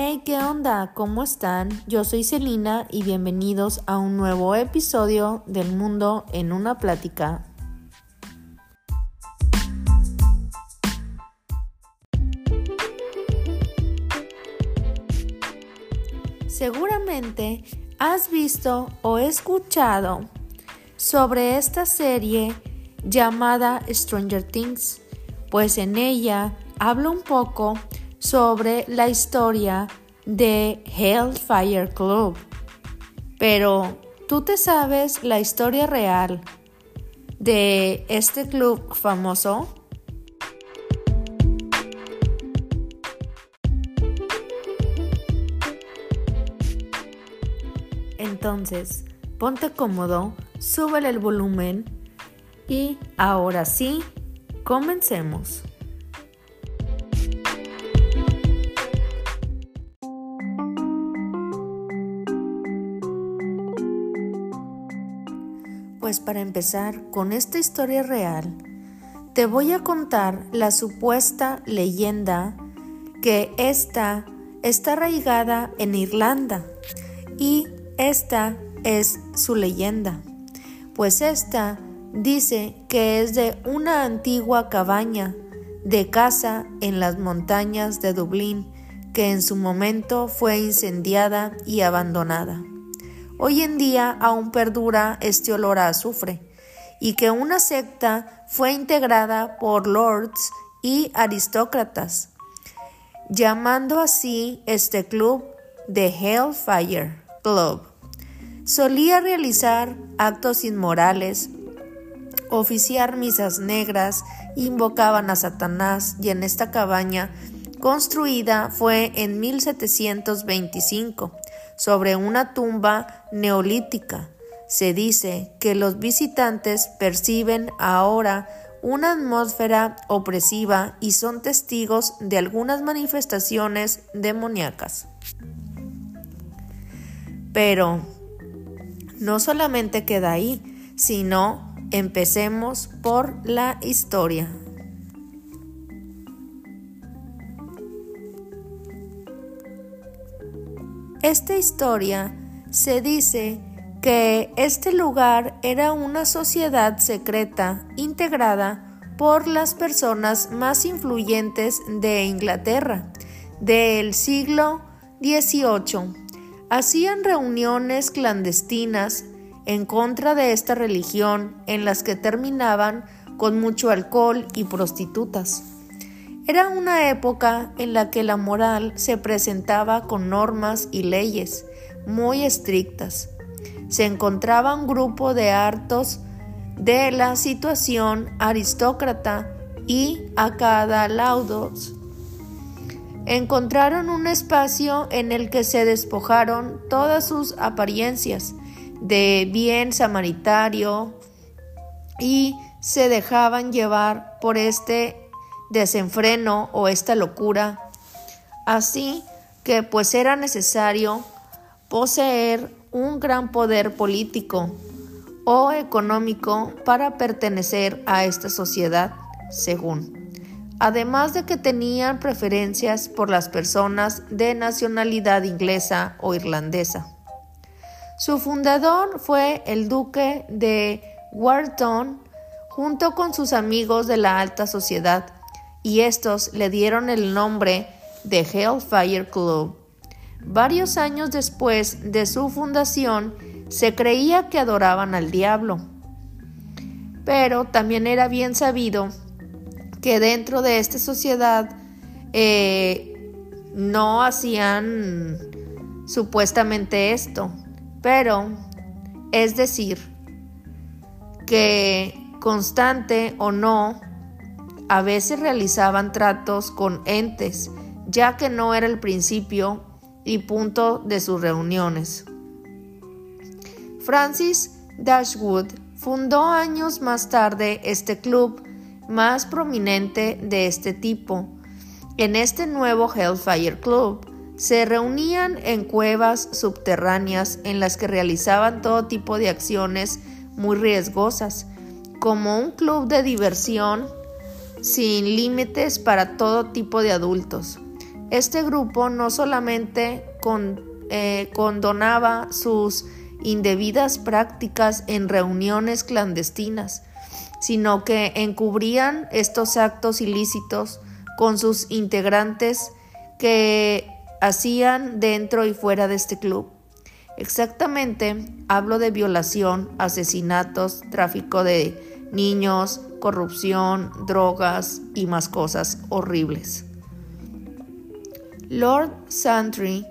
Hey, ¿qué onda? ¿Cómo están? Yo soy Celina y bienvenidos a un nuevo episodio del Mundo en una plática. Seguramente has visto o escuchado sobre esta serie llamada Stranger Things, pues en ella habla un poco sobre la historia de Hellfire Club. Pero, ¿tú te sabes la historia real de este club famoso? Entonces, ponte cómodo, súbele el volumen y ahora sí, comencemos. Pues para empezar con esta historia real, te voy a contar la supuesta leyenda que esta está arraigada en Irlanda y esta es su leyenda, pues esta dice que es de una antigua cabaña de casa en las montañas de Dublín que en su momento fue incendiada y abandonada. Hoy en día aún perdura este olor a azufre y que una secta fue integrada por lords y aristócratas, llamando así este club The Hellfire Club. Solía realizar actos inmorales, oficiar misas negras, invocaban a Satanás y en esta cabaña construida fue en 1725 sobre una tumba neolítica. Se dice que los visitantes perciben ahora una atmósfera opresiva y son testigos de algunas manifestaciones demoníacas. Pero no solamente queda ahí, sino empecemos por la historia. Esta historia se dice que este lugar era una sociedad secreta integrada por las personas más influyentes de Inglaterra del siglo XVIII hacían reuniones clandestinas en contra de esta religión en las que terminaban con mucho alcohol y prostitutas. Era una época en la que la moral se presentaba con normas y leyes muy estrictas. Se encontraba un grupo de hartos de la situación aristócrata y acadalaudos encontraron un espacio en el que se despojaron todas sus apariencias de bien samaritario y se dejaban llevar por este desenfreno o esta locura. Así que pues era necesario poseer un gran poder político o económico para pertenecer a esta sociedad, según además de que tenían preferencias por las personas de nacionalidad inglesa o irlandesa. Su fundador fue el duque de Wharton junto con sus amigos de la alta sociedad y estos le dieron el nombre de Hellfire Club. Varios años después de su fundación se creía que adoraban al diablo, pero también era bien sabido que dentro de esta sociedad eh, no hacían supuestamente esto, pero es decir, que constante o no, a veces realizaban tratos con entes, ya que no era el principio y punto de sus reuniones. Francis Dashwood fundó años más tarde este club más prominente de este tipo. En este nuevo Hellfire Club se reunían en cuevas subterráneas en las que realizaban todo tipo de acciones muy riesgosas, como un club de diversión sin límites para todo tipo de adultos. Este grupo no solamente eh, condonaba sus indebidas prácticas en reuniones clandestinas, sino que encubrían estos actos ilícitos con sus integrantes que hacían dentro y fuera de este club. Exactamente, hablo de violación, asesinatos, tráfico de niños, corrupción, drogas y más cosas horribles. Lord Santry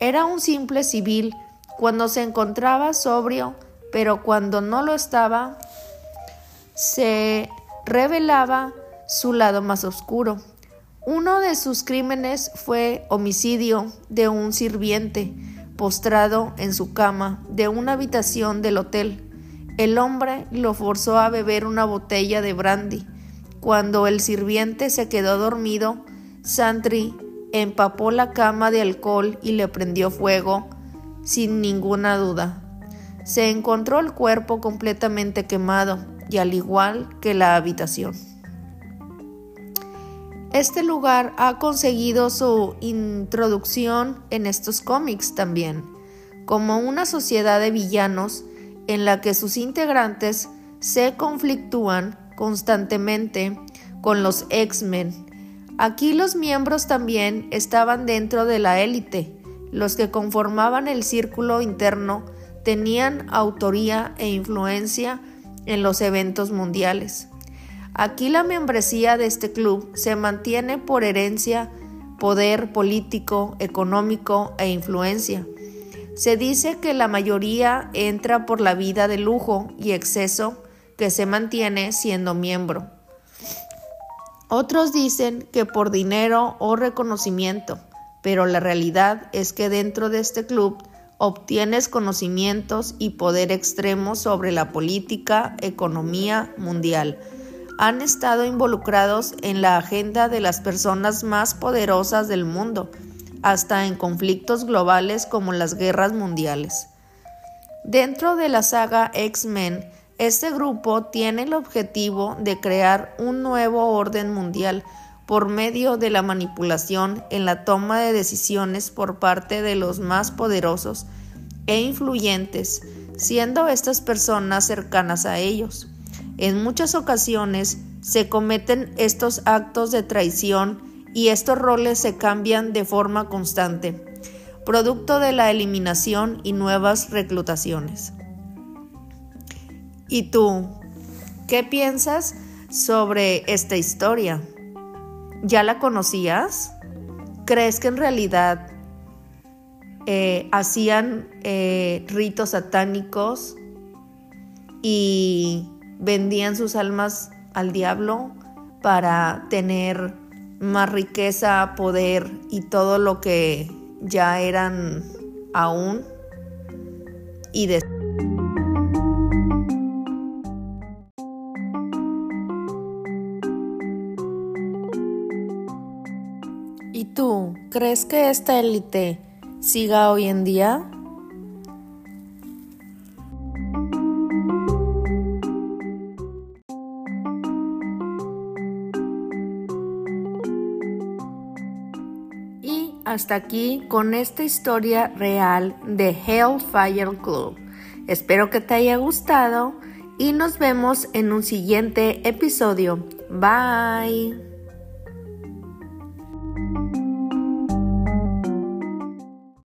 era un simple civil cuando se encontraba sobrio, pero cuando no lo estaba, se revelaba su lado más oscuro. Uno de sus crímenes fue homicidio de un sirviente postrado en su cama de una habitación del hotel. El hombre lo forzó a beber una botella de brandy. Cuando el sirviente se quedó dormido, Santry empapó la cama de alcohol y le prendió fuego sin ninguna duda. Se encontró el cuerpo completamente quemado y al igual que la habitación. Este lugar ha conseguido su introducción en estos cómics también, como una sociedad de villanos en la que sus integrantes se conflictúan constantemente con los X-Men. Aquí los miembros también estaban dentro de la élite. Los que conformaban el círculo interno tenían autoría e influencia en los eventos mundiales. Aquí la membresía de este club se mantiene por herencia, poder político, económico e influencia. Se dice que la mayoría entra por la vida de lujo y exceso que se mantiene siendo miembro. Otros dicen que por dinero o reconocimiento, pero la realidad es que dentro de este club obtienes conocimientos y poder extremo sobre la política, economía mundial han estado involucrados en la agenda de las personas más poderosas del mundo, hasta en conflictos globales como las guerras mundiales. Dentro de la saga X-Men, este grupo tiene el objetivo de crear un nuevo orden mundial por medio de la manipulación en la toma de decisiones por parte de los más poderosos e influyentes, siendo estas personas cercanas a ellos. En muchas ocasiones se cometen estos actos de traición y estos roles se cambian de forma constante, producto de la eliminación y nuevas reclutaciones. ¿Y tú? ¿Qué piensas sobre esta historia? ¿Ya la conocías? ¿Crees que en realidad eh, hacían eh, ritos satánicos y vendían sus almas al diablo para tener más riqueza, poder y todo lo que ya eran aún y de ¿Y tú crees que esta élite siga hoy en día? Hasta aquí con esta historia real de Hellfire Club. Espero que te haya gustado y nos vemos en un siguiente episodio. Bye.